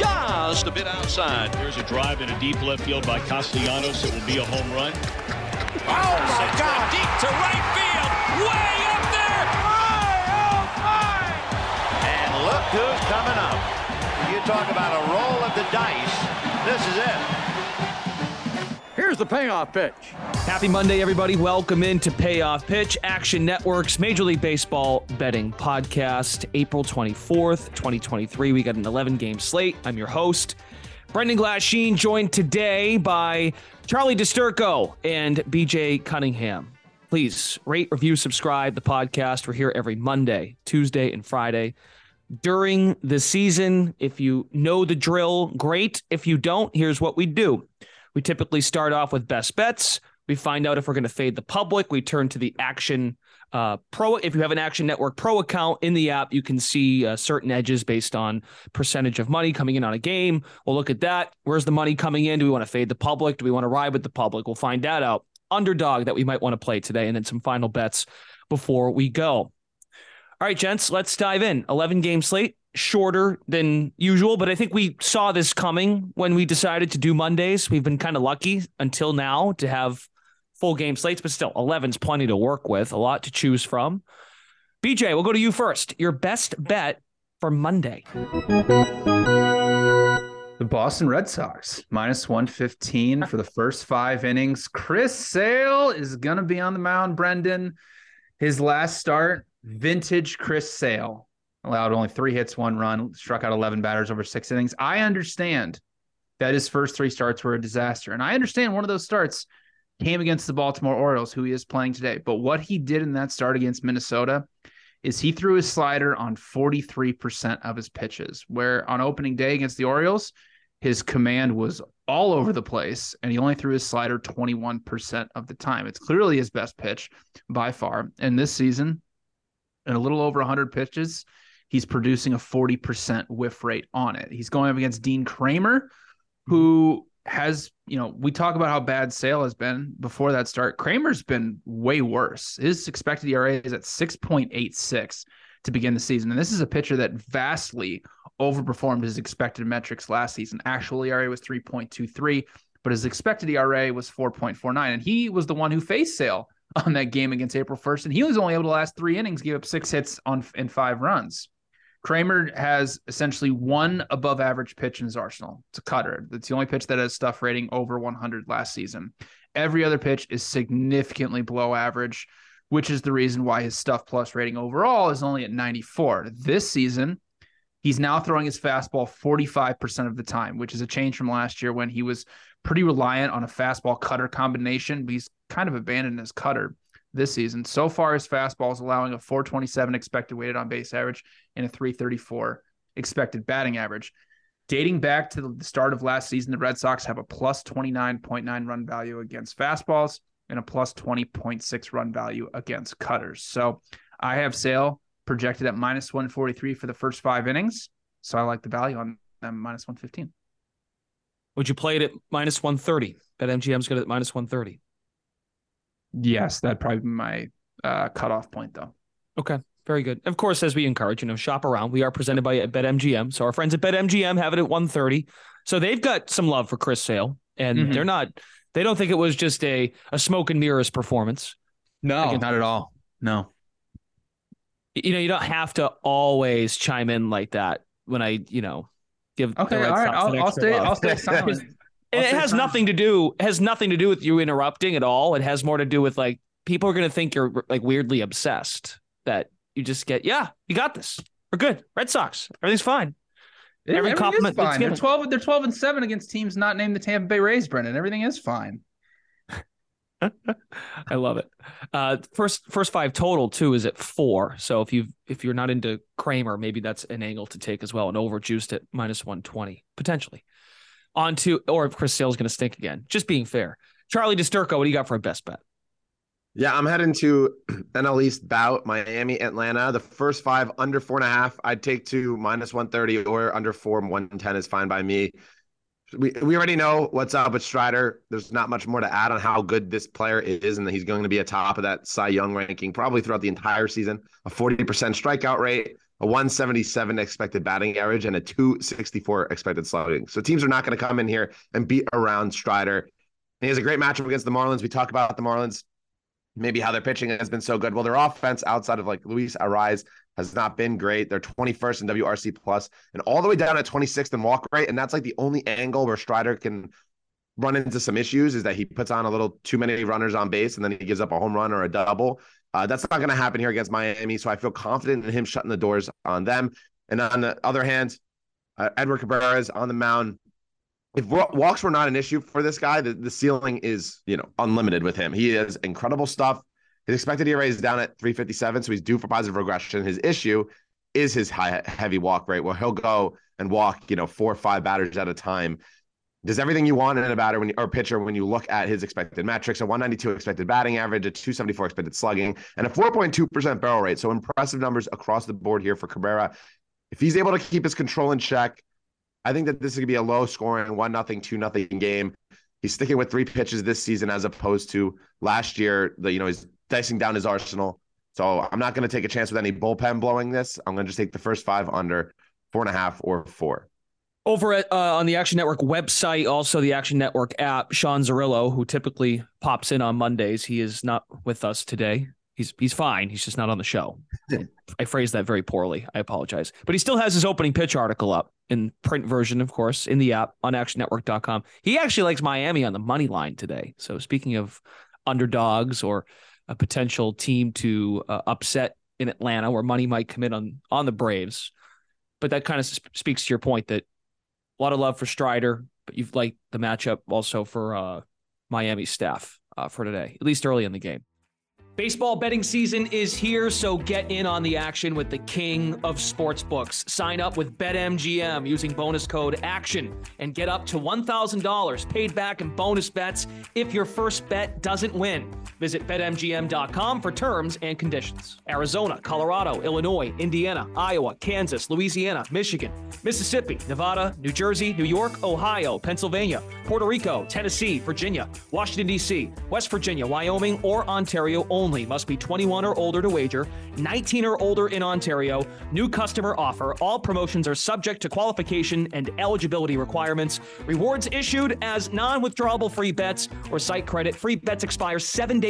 just a bit outside. Here's a drive in a deep left field by Castellanos. It will be a home run. Oh my Sends God! deep to right field, way up there. Oh my! And look who's coming up. You talk about a roll of the dice. This is it. Here's the payoff pitch. Happy Monday, everybody. Welcome into Payoff Pitch, Action Network's Major League Baseball betting podcast, April 24th, 2023. We got an 11 game slate. I'm your host, Brendan Glasheen, joined today by Charlie DiSturco and BJ Cunningham. Please rate, review, subscribe the podcast. We're here every Monday, Tuesday, and Friday during the season. If you know the drill, great. If you don't, here's what we do. We typically start off with best bets. We find out if we're going to fade the public. We turn to the Action uh, Pro. If you have an Action Network Pro account in the app, you can see uh, certain edges based on percentage of money coming in on a game. We'll look at that. Where's the money coming in? Do we want to fade the public? Do we want to ride with the public? We'll find that out. Underdog that we might want to play today, and then some final bets before we go. All right, gents, let's dive in. 11 game slate, shorter than usual, but I think we saw this coming when we decided to do Mondays. We've been kind of lucky until now to have full game slates, but still, 11's plenty to work with, a lot to choose from. BJ, we'll go to you first. Your best bet for Monday. The Boston Red Sox minus 115 for the first five innings. Chris Sale is going to be on the mound, Brendan. His last start, vintage Chris Sale, allowed only three hits, one run, struck out 11 batters over six innings. I understand that his first three starts were a disaster. And I understand one of those starts came against the Baltimore Orioles, who he is playing today. But what he did in that start against Minnesota is he threw his slider on 43% of his pitches, where on opening day against the Orioles, his command was all over the place and he only threw his slider 21% of the time. It's clearly his best pitch by far. And this season, in a little over 100 pitches, he's producing a 40% whiff rate on it. He's going up against Dean Kremer, who has, you know, we talk about how bad Sale has been before that start. Kremer's been way worse. His expected ERA is at 6.86 to begin the season. And this is a pitcher that vastly overperformed his expected metrics last season. Actual ERA was 3.23, but his expected ERA was 4.49. And he was the one who faced Sale on that game against April 1st. And he was only able to last three innings, give up six hits on and five runs. Kremer has essentially one above average pitch in his arsenal. It's a cutter. That's the only pitch that has stuff rating over 100 last season. Every other pitch is significantly below average, which is the reason why his stuff plus rating overall is only at 94. This season, he's now throwing his fastball 45% of the time, which is a change from last year when he was pretty reliant on a fastball cutter combination. But he's kind of abandoned his cutter this season. So far, his fastball is allowing a 427 expected weighted on base average and a 334 expected batting average. Dating back to the start of last season, the Red Sox have a plus 29.9 run value against fastballs and a plus 20.6 run value against cutters. So I have Sale projected at minus 143 for the first five innings. So I like the value on them minus 115. Would you play it at minus 130? BetMGM's good at minus 130. Yes, that'd probably be my uh, cutoff point, though. Okay. Very good. Of course, as we encourage, you know, shop around. We are presented by BetMGM. So our friends at BetMGM have it at 130. So they've got some love for Chris Sale, and mm-hmm. they're not. They don't think it was just a a smoke and mirrors performance. No, not at all. No. You know, you don't have to always chime in like that when I, you know, give. Okay, all right. I'll, I'll stay. Love. I'll stay silent. it has nothing to do has nothing to do with you interrupting at all. It has more to do with like people are going to think you're like weirdly obsessed that you just get yeah you got this we're good Red Sox everything's fine. Every compliment is fine. They're twelve. They're twelve and seven against teams not named the Tampa Bay Rays. Brendan, everything is fine. I love it. Uh, first first five total too is at four. So if you if you're not into Kremer, maybe that's an angle to take as well. And over juiced at minus one twenty potentially. On to or if Chris Sale's going to stink again. Just being fair. Charlie DiSturco, what do you got for a best bet? Yeah, I'm heading to NL East bout Miami, Atlanta. The first five under four and a half, I'd take to minus 130 or under four, 110 is fine by me we, we already know what's up with Strider. There's not much more to add on how good this player is, and that he's going to be a top of that Cy Young ranking probably throughout the entire season. A 40% strikeout rate, a 177 expected batting average, and a 264 expected slugging. So teams are not going to come in here and beat around Strider. And he has a great matchup against the Marlins. We talk about the Marlins, maybe how their pitching has been so good. Well, their offense outside of like Luis Arraez has not been great. They're 21st in WRC plus and all the way down at 26th in walk rate. And that's like the only angle where Strider can run into some issues is that he puts on a little too many runners on base and then he gives up a home run or a double. Uh, that's not going to happen here against Miami. So I feel confident in him shutting the doors on them. And on the other hand, uh, Edward Cabrera is on the mound. If walks were not an issue for this guy, the, the ceiling is you know unlimited with him. He has incredible stuff. His expected ERA is down at 357, so he's due for positive regression. His issue is his high heavy walk rate, where he'll go and walk, you know, four or five batters at a time. Does everything you want in a batter when you, or pitcher when you look at his expected metrics: a 192 expected batting average, a 274 expected slugging, and a 4.2% barrel rate. So impressive numbers across the board here for Cabrera. If he's able to keep his control in check, I think that this is going to be a low scoring one nothing, two nothing game. He's sticking with three pitches this season as opposed to last year. The you know he's dicing down his arsenal. So I'm not going to take a chance with any bullpen blowing this. I'm going to just take the first five under four and a half or four. Over at uh, on the Action Network website, also the Action Network app, Sean Zerillo, who typically pops in on Mondays, he is not with us today. He's he's fine. He's just not on the show. I phrased that very poorly. I apologize. But he still has his opening pitch article up in print version, of course, in the app on actionnetwork.com. He actually likes Miami on the money line today. So speaking of underdogs or a potential team to uh, upset in Atlanta, where money might come in on on the Braves. But that kind of sp- speaks to your point that a lot of love for Strider, but you've liked the matchup also for uh, Miami staff uh, for today, at least early in the game. Baseball betting season is here, so get in on the action with the king of sportsbooks. Sign up with BetMGM using bonus code ACTION and get up to $1,000 paid back in bonus bets if your first bet doesn't win. Visit BetMGM.com for terms and conditions. Arizona, Colorado, Illinois, Indiana, Iowa, Kansas, Louisiana, Michigan, Mississippi, Nevada, New Jersey, New York, Ohio, Pennsylvania, Puerto Rico, Tennessee, Virginia, Washington, D.C., West Virginia, Wyoming, or Ontario only. Must be 21 or older to wager, 19 or older in Ontario. New customer offer. All promotions are subject to qualification and eligibility requirements. Rewards issued as non withdrawable free bets or site credit. Free bets expire seven days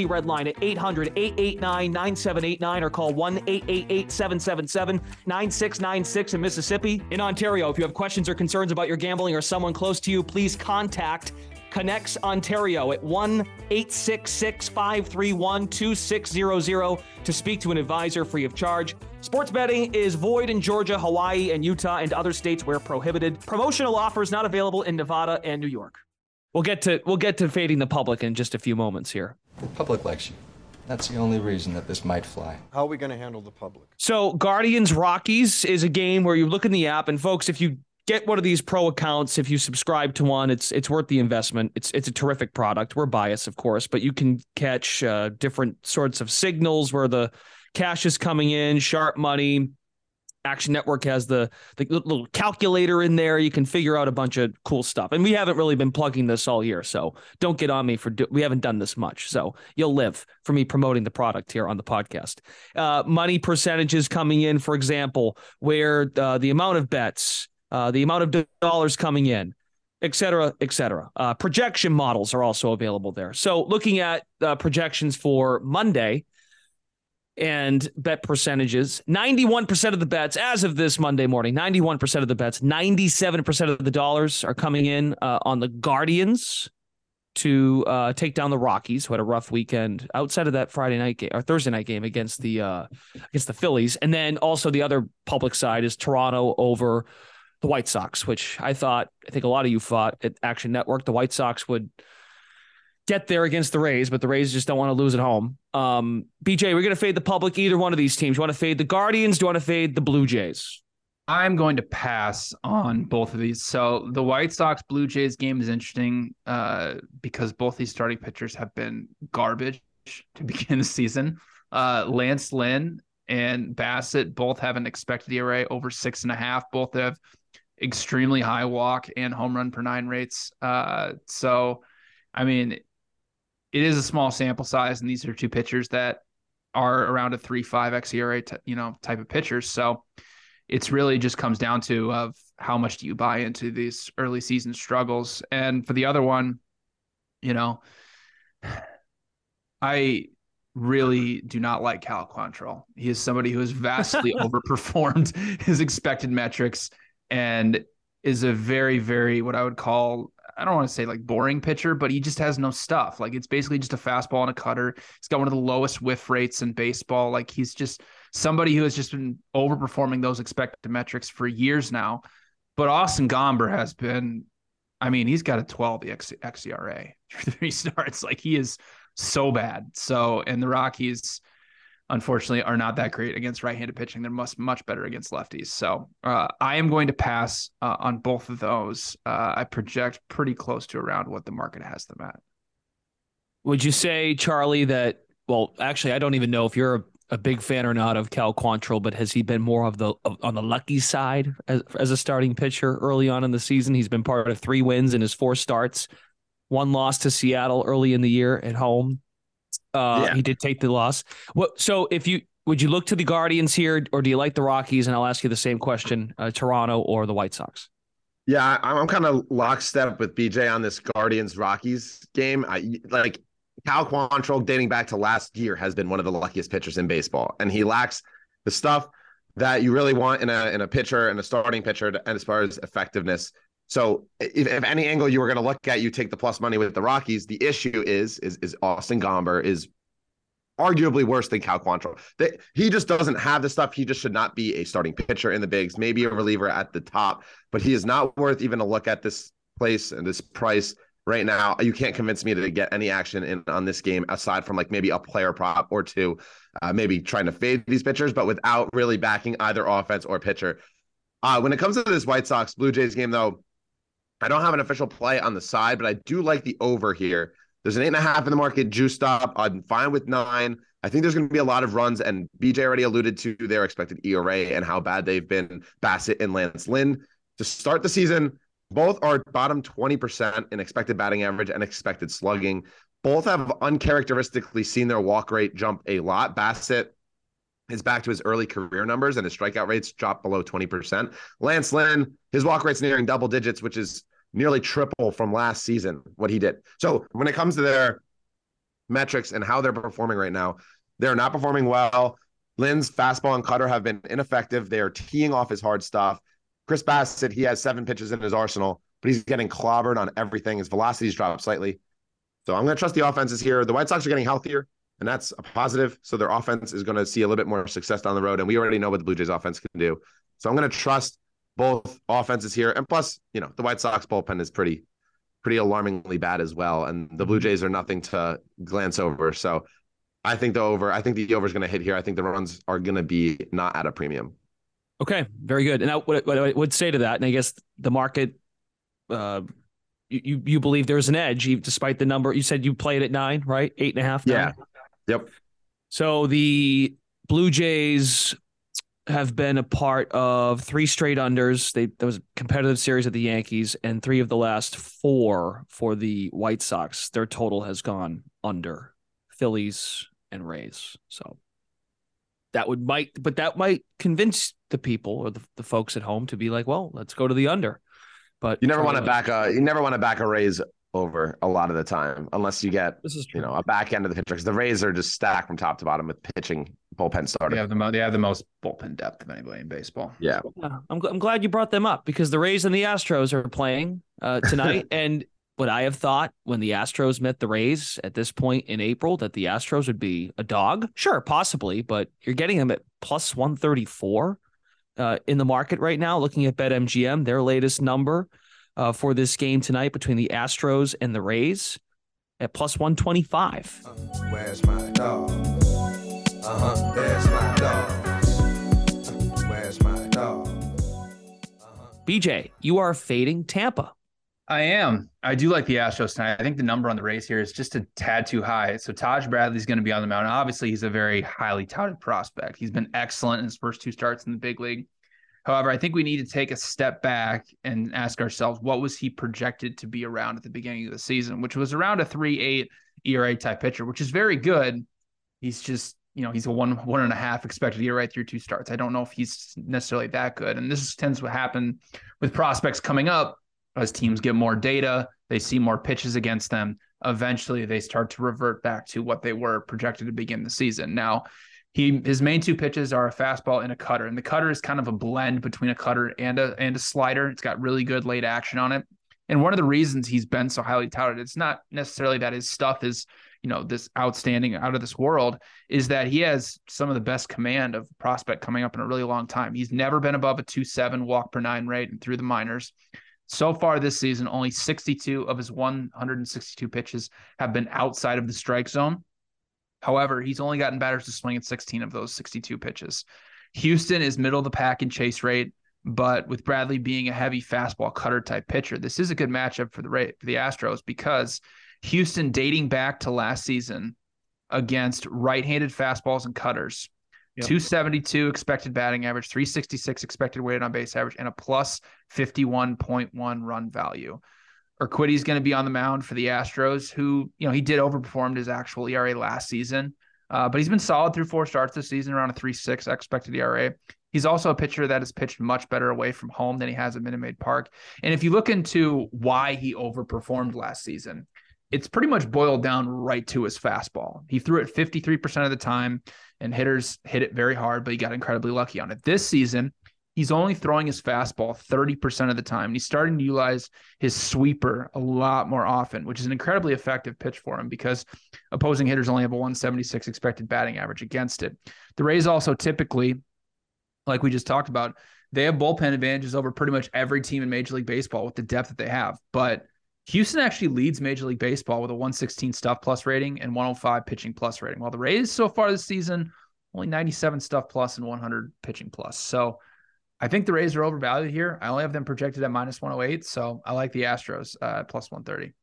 Red Line at 800 889 9789 or call 1 888 777 9696 in Mississippi. In Ontario, if you have questions or concerns about your gambling or someone close to you, please contact ConnexOntario at 1 866 531 2600 to speak to an advisor free of charge. Sports betting is void in Georgia, Hawaii, and Utah and other states where prohibited. Promotional offers not available in Nevada and New York. We'll get to we'll get to fading the public in just a few moments here. The public likes you. That's the only reason that this might fly. How are we going to handle the public? So, Guardians Rockies is a game where you look in the app, and folks, if you get one of these pro accounts, if you subscribe to one, it's it's worth the investment. It's it's a terrific product. We're biased, of course, but you can catch uh, different sorts of signals where the cash is coming in, sharp money, Action Network has the the little calculator in there. You can figure out a bunch of cool stuff. And we haven't really been plugging this all year, so don't get on me for do- we haven't done this much. So you'll live for me promoting the product here on the podcast. Uh, money percentages coming in, for example, where uh, the amount of bets, uh, the amount of dollars coming in, et cetera, et cetera. Uh, projection models are also available there. So looking at uh, projections for Monday and bet percentages 91% of the bets as of this Monday morning, 91% of the bets, 97% of the dollars are coming in uh, on the Guardians to uh, take down the Rockies, who had a rough weekend outside of that Friday night game or Thursday night game against the uh, against the Phillies. And then also the other public side is Toronto over the White Sox, which I thought, I think a lot of you thought at Action Network, the White Sox would get there against the Rays, but the Rays just don't want to lose at home. Um, BJ, we're going to fade the public either one of these teams. You want to fade the Guardians? Do you want to fade the Blue Jays? I'm going to pass on both of these. So the White Sox Blue Jays game is interesting uh, because both these starting pitchers have been garbage to begin the season. Uh, Lance Lynn and Bassitt both have an expected ERA over six and a half. Both have extremely high walk and home run per nine rates. Uh, so, I mean, it is a small sample size, and these are two pitchers that are around a three five xERA, t- you know, type of pitchers. So it's really just comes down to of how much do you buy into these early season struggles. And for the other one, you know, I really do not like Cal Quantrill. He is somebody who has vastly overperformed his expected metrics and is a very, very what I would call I don't want to say like boring pitcher, but he just has no stuff. Like it's basically just a fastball and a cutter. He's got one of the lowest whiff rates in baseball. Like he's just somebody who has just been overperforming those expected metrics for years now. But Austin Gomber has been, I mean, he's got a 12 X, xERA through three starts. Like he is so bad. So, and the Rockies, unfortunately are not that great against right-handed pitching. They're much much better against lefties. So uh, I am going to pass uh, on both of those. Uh, I project pretty close to around what the market has them at. Would you say, Charlie, that? Well, actually, I don't even know if you're a, a big fan or not of Cal Quantrill, but has he been more of the of, on the lucky side as, as a starting pitcher early on in the season? He's been part of three wins in his four starts, one loss to Seattle early in the year at home. Uh, yeah. He did take the loss. What? So if you would you look to the Guardians here, or do you like the Rockies? And I'll ask you the same question: uh, Toronto or the White Sox? Yeah, I'm kind of lockstep with BJ on this Guardians Rockies game. I like Cal Quantrill, dating back to last year, has been one of the luckiest pitchers in baseball, and he lacks the stuff that you really want in a in a pitcher and a starting pitcher, and as far as effectiveness. So if, if any angle you were going to look at, you take the plus money with the Rockies. The issue is is is Austin Gomber is arguably worse than Cal Quantrill. That he just doesn't have the stuff. He just should not be a starting pitcher in the bigs, maybe a reliever at the top, but he is not worth even a look at this place and this price right now. You can't convince me to get any action in on this game aside from like maybe a player prop or two, uh, maybe trying to fade these pitchers, but without really backing either offense or pitcher. Uh, when it comes to this White Sox Blue Jays game, though, I don't have an official play on the side, but I do like the over here. There's an eight and a half in the market, juiced up. I'm fine with nine. I think there's going to be a lot of runs, and BJ already alluded to their expected ERA and how bad they've been. Bassitt and Lance Lynn to start the season, both are bottom 20% in expected batting average and expected slugging. Both have uncharacteristically seen their walk rate jump a lot. Bassitt is back to his early career numbers, and his strikeout rates dropped below 20%. Lance Lynn, his walk rate's nearing double digits, which is nearly triple from last season what he did. So when it comes to their metrics and how they're performing right now, they're not performing well. Lynn's fastball and cutter have been ineffective. They are teeing off his hard stuff. Chris Bassitt, he has seven pitches in his arsenal, but he's getting clobbered on everything. His velocity's dropped slightly. So I'm going to trust the offenses here. The White Sox are getting healthier, and that's a positive. So their offense is going to see a little bit more success down the road. And we already know what the Blue Jays offense can do. So I'm going to trust both offenses here. And plus, you know, the White Sox bullpen is pretty, pretty alarmingly bad as well. And the Blue mm-hmm. Jays are nothing to glance over. So I think the over. I think the over is going to hit here. I think the runs are going to be not at a premium. Okay, very good. And I, what, what I would say to that, and I guess the market, uh, you you believe there's an edge, despite the number. You said you played at nine, right? Eight and a half. Nine? Yeah. Yep. So the Blue Jays have been a part of three straight unders. They there was a competitive series at the Yankees, and three of the last four for the White Sox. Their total has gone under. Phillies and Rays. So that would might, but that might convince the people or the, the folks at home to be like, well, let's go to the under. But you never want to back a you never want to back a Rays over a lot of the time unless you get this is true. you know a back end of the pitcher because the Rays are just stacked from top to bottom with pitching bullpen starting. They have the mo- they have the most bullpen depth of anybody in baseball. Yeah, yeah I'm I'm glad you brought them up because the Rays and the Astros are playing uh, tonight, and would I have thought when the Astros met the Rays at this point in April that the Astros would be a dog? Sure, possibly, but you're getting them at plus 134 uh, in the market right now. Looking at BetMGM, their latest number uh, for this game tonight between the Astros and the Rays at plus 125. where's my dog? Uh-huh. There's my dog. where's my dog? Uh-huh. BJ, you are fading Tampa. I am. I do like the Astros tonight. I think the number on the race here is just a tad too high. So Taj Bradley's going to be on the mound. Obviously, he's a very highly touted prospect. He's been excellent in his first two starts in the big league. However, I think we need to take a step back and ask ourselves what was he projected to be around at the beginning of the season, which was around a 3-8 ERA type pitcher, which is very good. He's just, you know, he's a one one and a half expected ERA through two starts. I don't know if he's necessarily that good. And this tends to happen with prospects coming up as teams get more data, they see more pitches against them. Eventually, they start to revert back to what they were projected to begin the season. Now, he his main two pitches are a fastball and a cutter, and the cutter is kind of a blend between a cutter and a and a slider. It's got really good late action on it. And one of the reasons he's been so highly touted, it's not necessarily that his stuff is, you know, this outstanding out of this world, is that he has some of the best command of prospect coming up in a really long time. He's never been above a 2-7 walk per nine rate and through the minors. So far this season, only 62 of his 162 pitches have been outside of the strike zone. However, he's only gotten batters to swing at 16 of those 62 pitches. Houston is middle of the pack in chase rate, but with Bradley being a heavy fastball cutter type pitcher, this is a good matchup for the for the Astros because Houston dating back to last season against right-handed fastballs and cutters. Yep. 272 expected batting average, 366 expected weighted on base average, and a plus 51.1 run value. Urquidy's going to be on the mound for the Astros, who, you know, he did overperformed his actual ERA last season, uh, but he's been solid through four starts this season, around a three six expected ERA. He's also a pitcher that has pitched much better away from home than he has at Minute Maid Park. And if you look into why he overperformed last season, it's pretty much boiled down right to his fastball. He threw it 53% of the time, and hitters hit it very hard, but he got incredibly lucky on it. This season, he's only throwing his fastball 30% of the time. And he's starting to utilize his sweeper a lot more often, which is an incredibly effective pitch for him because opposing hitters only have a 176 expected batting average against it. The Rays also typically, like we just talked about, they have bullpen advantages over pretty much every team in Major League Baseball with the depth that they have. But Houston actually leads Major League Baseball with a 116 stuff plus rating and 105 pitching plus rating, while the Rays so far this season only 97 stuff plus and 100 pitching plus. So I think the Rays are overvalued here. I only have them projected at minus 108, so I like the Astros uh, plus 130.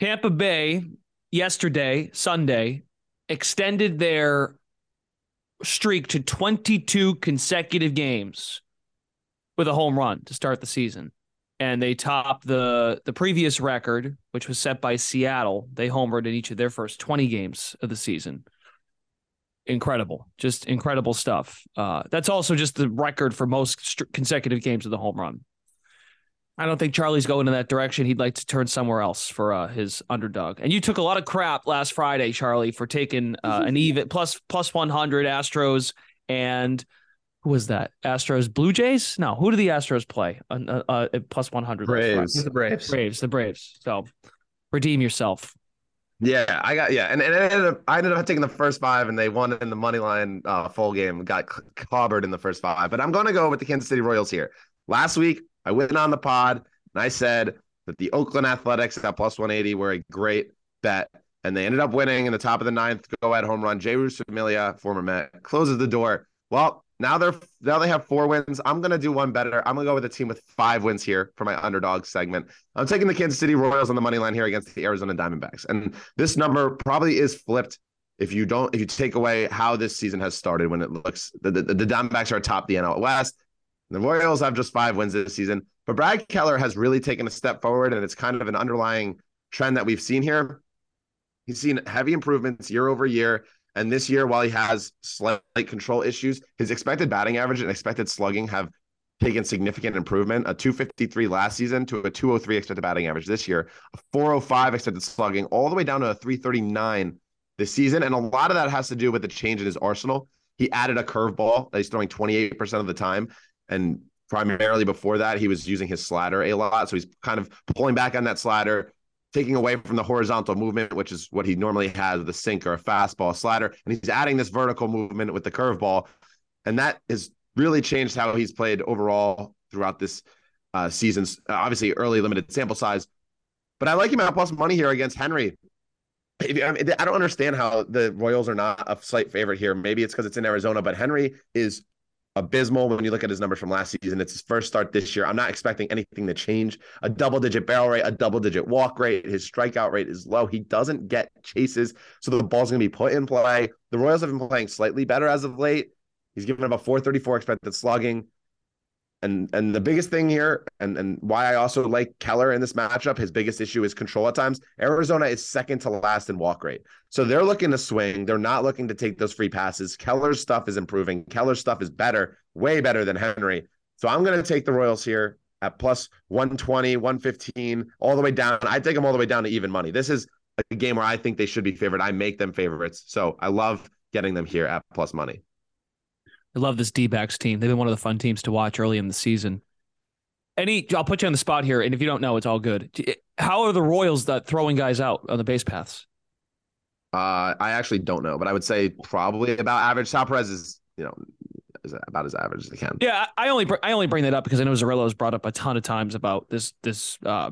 Tampa Bay yesterday, Sunday, extended their streak to 22 consecutive games with a home run to start the season and they topped the the previous record, which was set by Seattle. They homered in each of their first 20 games of the season. Incredible, just incredible stuff. Uh, that's also just the record for most st- consecutive games of the home run. I don't think Charlie's going in that direction. He'd like to turn somewhere else for uh, his underdog. And you took a lot of crap last Friday, Charlie, for taking uh, an even plus plus 100 Astros and who was that? Astros, Blue Jays? No, who do the Astros play? Uh, uh, plus one hundred. Braves. The Braves. Braves. The Braves. So redeem yourself. Yeah, I got yeah, and, and I ended up I ended up taking the first five, and they won in the money line uh, full game. Got clobbered in the first five, but I'm going to go with the Kansas City Royals here. Last week, I went on the pod and I said that the Oakland Athletics at plus 180 were a great bet and they ended up winning in the top of the ninth go ahead home run. Jeurys Familia, former Met, closes the door. Well, now they're now they have four wins. I'm gonna do one better. I'm gonna go with a team with five wins here for my underdog segment. I'm taking the Kansas City Royals on the money line here against the Arizona Diamondbacks, and this number probably is flipped if you don't if you take away how this season has started. When it looks the the, the Diamondbacks are atop the NL West. The Royals have just five wins this season, but Brad Keller has really taken a step forward, and it's kind of an underlying trend that we've seen here. He's seen heavy improvements year over year. And this year, while he has slight control issues, his expected batting average and expected slugging have taken significant improvement. A 253 last season to a 203 expected batting average this year, a 405 expected slugging, all the way down to a 339 this season. And a lot of that has to do with the change in his arsenal. He added a curveball that he's throwing 28% of the time. And primarily before that, he was using his slider a lot. So he's kind of pulling back on that slider, taking away from the horizontal movement, which is what he normally has with a sink or a fastball slider. And he's adding this vertical movement with the curveball. And that has really changed how he's played overall throughout this uh, season's obviously early limited sample size. But I like him at plus money here against Henry. I don't understand how the Royals are not a slight favorite here. Maybe it's because it's in Arizona, but Henry is abysmal when you look at his numbers from last season. It's his first start this year. I'm not expecting anything to change. A double digit barrel rate, a double digit walk rate. His strikeout rate is low. He doesn't get chases. So the ball's going to be put in play. The Royals have been playing slightly better as of late. He's given up a 434 expected slugging. And and the biggest thing here, and, and why I also like Keller in this matchup, his biggest issue is control at times. Arizona is second to last in walk rate. So they're looking to swing. They're not looking to take those free passes. Keller's stuff is improving. Keller's stuff is better, way better than Henry. So I'm going to take the Royals here at plus 120, 115, all the way down. I take them all the way down to even money. This is a game where I think they should be favored. I make them favorites. So I love getting them here at plus money. I love this D backs team. They've been one of the fun teams to watch early in the season. Any, I'll put you on the spot here, and if you don't know, it's all good. How are the Royals that throwing guys out on the base paths? Uh, I actually don't know, but I would say probably about average. Sal Perez is, you know, is about as average as they can. Yeah, I only I only bring that up because I know Zerillo has brought up a ton of times about this this uh,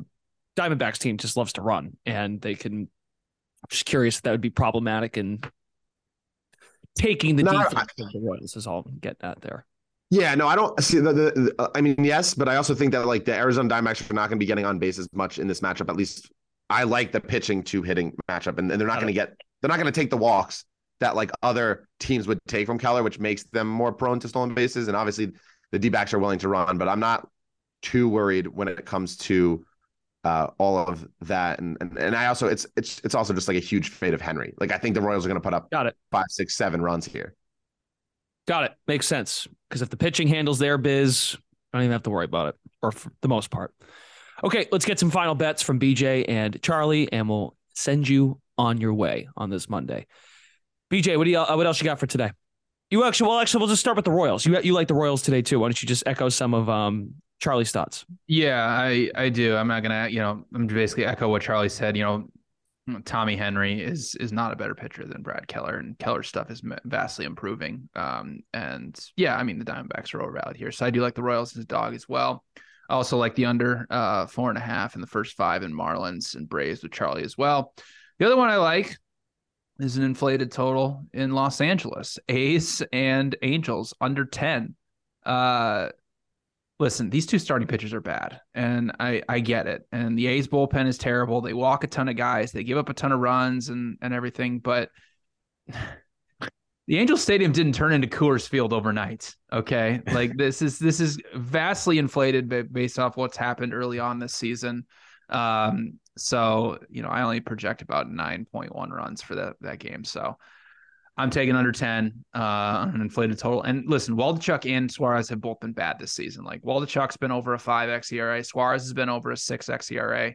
Diamondbacks team just loves to run, and they can. I'm just curious if that would be problematic and taking the no, defense I, of the Royals is all I'm getting at there. Yeah, no, I don't see the, the, the, uh, I mean, yes, but I also think that like the Arizona Diamondbacks are not going to be getting on base as much in this matchup. At least I like the pitching to hitting matchup, and, and they're not going to get they're not going to take the walks that like other teams would take from Keller, which makes them more prone to stolen bases. And obviously, the D backs are willing to run, but I'm not too worried when it comes to uh, all of that. And, and and I also it's it's it's also just like a huge fate of Henry. Like I think the Royals are going to put up got it five, six, seven runs here. Got it. Makes sense because if the pitching handles their biz, I don't even have to worry about it, or for the most part. Okay, let's get some final bets from BJ and Charlie, and we'll send you on your way on this Monday. BJ, what do you uh, what else you got for today? You actually, well, actually, we'll just start with the Royals. You you like the Royals today too? Why don't you just echo some of um Charlie's thoughts? Yeah, I I do. I'm not gonna, you know, I'm basically echo what Charlie said. You know, Tommy Henry is is not a better pitcher than Brad Keller, and Keller's stuff is vastly improving. Um, and yeah, I mean the Diamondbacks are overvalued here, so I do like the Royals as a dog as well. I also like the under uh, four and a half in the first five in Marlins and Braves with Charlie as well. The other one I like is an inflated total in Los Angeles. A's and Angels under 10. Uh listen, these two starting pitchers are bad, and I I get it. And the A's bullpen is terrible. They walk a ton of guys, they give up a ton of runs and and everything, but the Angel Stadium didn't turn into Coors Field overnight. Okay, like this is this is vastly inflated based off what's happened early on this season. Um, so you know, I only project about nine point one runs for that that game. So I'm taking under 10 uh, on an inflated total. And listen, Waldichuk and Suarez have both been bad this season. Like Waldichuk's been over a 5 xERA, Suarez has been over a 6 xERA.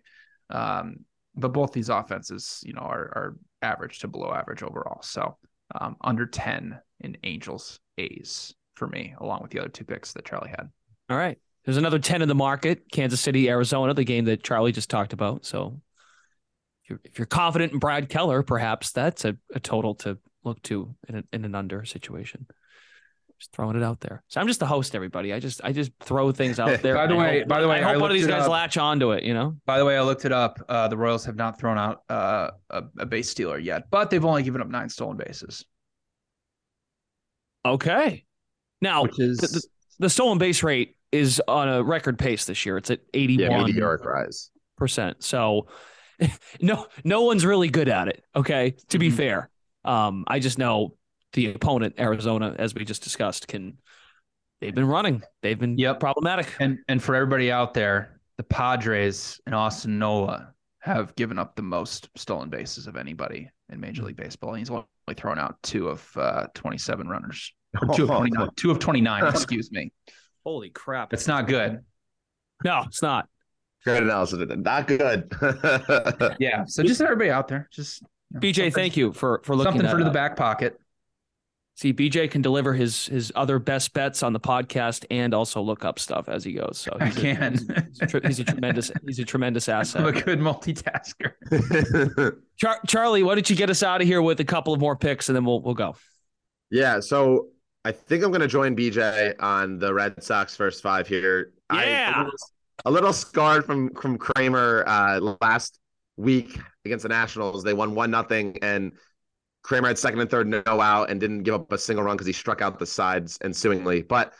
Um, but both these offenses, you know, are, are average to below average overall. So um, under 10 in Angels A's for me, along with the other two picks that Charlie had. All right. There's another 10 in the market, Kansas City, Arizona, the game that Charlie just talked about. So if you're, if you're confident in Brad Keller, perhaps that's a, a total to look to in, a, in an under situation. Just throwing it out there. So I'm just the host, everybody. I just I just throw things out there. by the way, hope- by the way, I I hope one of these guys up. latch onto it. You know. By the way, I looked it up. Uh, the Royals have not thrown out uh, a, a base stealer yet, but they've only given up nine stolen bases, Okay. Now which is the, the, the stolen base rate is on a record pace this year. It's at 81 meteoric rise. percent. So no no one's really good at it. Okay. To be Mhm. fair. Um, I just know the opponent, Arizona, as we just discussed, can they've been running. They've been Yep. problematic. and and for everybody out there, the Padres and Austin Nola have given up the most stolen bases of anybody in Major League Baseball. And He's only thrown out two of uh, 27 runners, or two of 29. Two of 29. Excuse me. Holy crap. It's not good. No, it's not. Great analysis. Not good. Yeah. So just everybody out there, just you know, BJ, something- thank you for for looking something that for the back pocket. See, BJ can deliver his his other best bets on the podcast and also look up stuff as he goes. So I he's a- can. he's, a, tr- he's a tremendous he's a tremendous I'm a good multitasker. Char- Charlie, why don't you get us out of here with a couple of more picks and then we'll we'll go. yeah, so I think I'm going to join BJ on the Red Sox first five here. I- Yeah. a, little, little scarred from from Kremer uh, last week against the Nationals. They won one nothing, and Kremer had second and third no out and didn't give up a single run because he struck out the sides ensuingly. But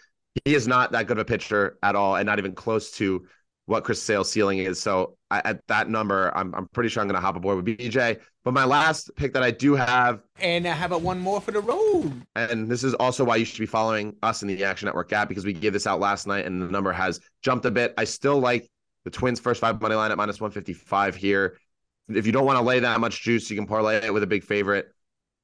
he is not that good of a pitcher at all, and not even close to what Chris Sale's ceiling is. So I, at that number, I'm I'm pretty sure I'm going to hop aboard with BJ. But my last pick that I do have And I have a one more for the road. and this is also why you should be following us in the Action Network app because we gave this out last night and the number has jumped a bit. I still like the Twins' first five money line at minus 155 here. If you don't want to lay that much juice, you can parlay it with a big favorite.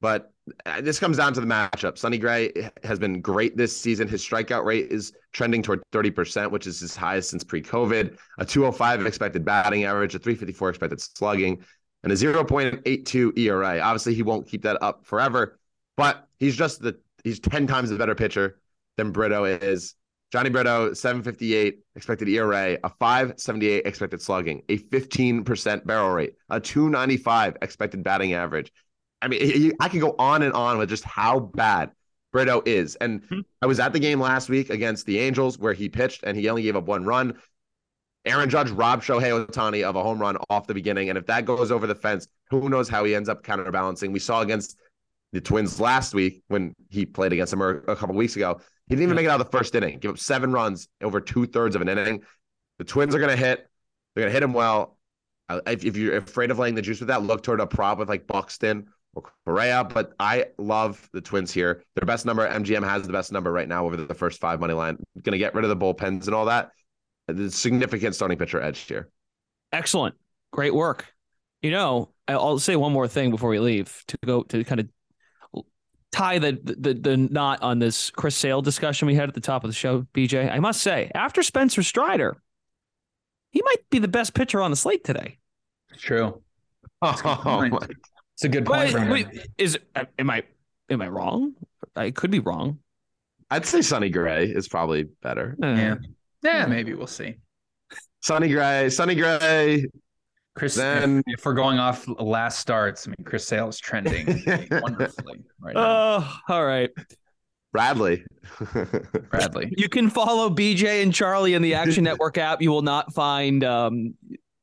But uh, this comes down to the matchup. Sonny Gray has been great this season. His strikeout rate is trending toward 30%, which is his highest since pre COVID. A 205 expected batting average, a 354 expected slugging, and a 0.82 ERA. Obviously, he won't keep that up forever, but he's just the he's 10 times the better pitcher than Brito is. Jhony Brito, 758 expected ERA, a 578 expected slugging, a 15% barrel rate, a 295 expected batting average. I mean, I can go on and on with just how bad Brito is. And hmm. I was at the game last week against the Angels where he pitched and he only gave up one run. Aaron Judge robbed Shohei Ohtani of a home run off the beginning. And if that goes over the fence, who knows how he ends up counterbalancing? We saw against the Twins last week when he played against them a couple weeks ago. He didn't even make it out of the first inning, give up seven runs over two thirds of an inning. The Twins are going to hit. They're going to hit him well. If, if you're afraid of laying the juice with that, look toward a prop with like Buxton or Correa. But I love the Twins here. Their best number, MGM has the best number right now over the first five money line. Going to get rid of the bullpens and all that. The significant starting pitcher edge here. Excellent. Great work. You know, I'll say one more thing before we leave to go to kind of tie the the the knot on this Chris Sale discussion we had at the top of the show, BJ. I must say, after Spencer Strider, he might be the best pitcher on the slate today. It's true. Oh, point. my- It's a good Wait, point. Brendan. wait, is am I am I wrong? I could be wrong. I'd say Sonny Gray is probably better. Uh, Yeah. Yeah, maybe we'll see. Sonny Gray, Sonny Gray. Chris, Then- if, if we're going off last starts, I mean, Chris Sale is trending wonderfully right now. Oh, all right. Bradley. Bradley. You can follow BJ and Charlie in the Action Network app. You will not find um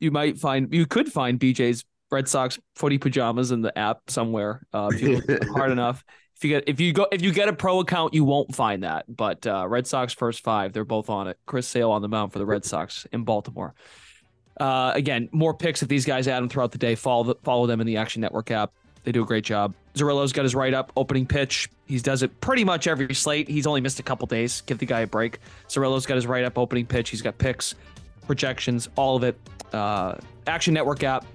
you might find you could find BJ's Red Sox footy pajamas in the app somewhere uh, if you look hard enough. If you get if you go if you get a pro account, you won't find that. But uh, Red Sox first five, they're both on it. Chris Sale on the mound for the Red Sox in Baltimore. Uh, again, more picks if these guys add them throughout the day. Follow the, follow them in the Action Network app. They do a great job. Zerillo's got his write up opening pitch. He does it pretty much every slate. He's only missed a couple days. Give the guy a break. Zerillo's got his write up opening pitch. He's got picks, projections, all of it. Uh, Action Network app,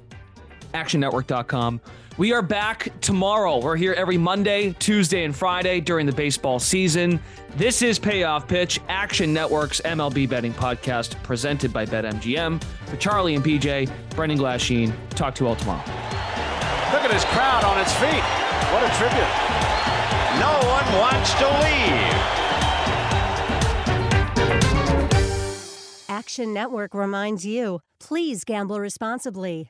actionnetwork.com. We are back tomorrow. We're here every Monday, Tuesday, and Friday during the baseball season. This is Payoff Pitch, Action Network's MLB betting podcast presented by BetMGM. For Charlie and PJ, Brendan Glasheen. Talk to you all tomorrow. Look at his crowd on its feet. What a tribute. No one wants to leave. Action Network reminds you please gamble responsibly.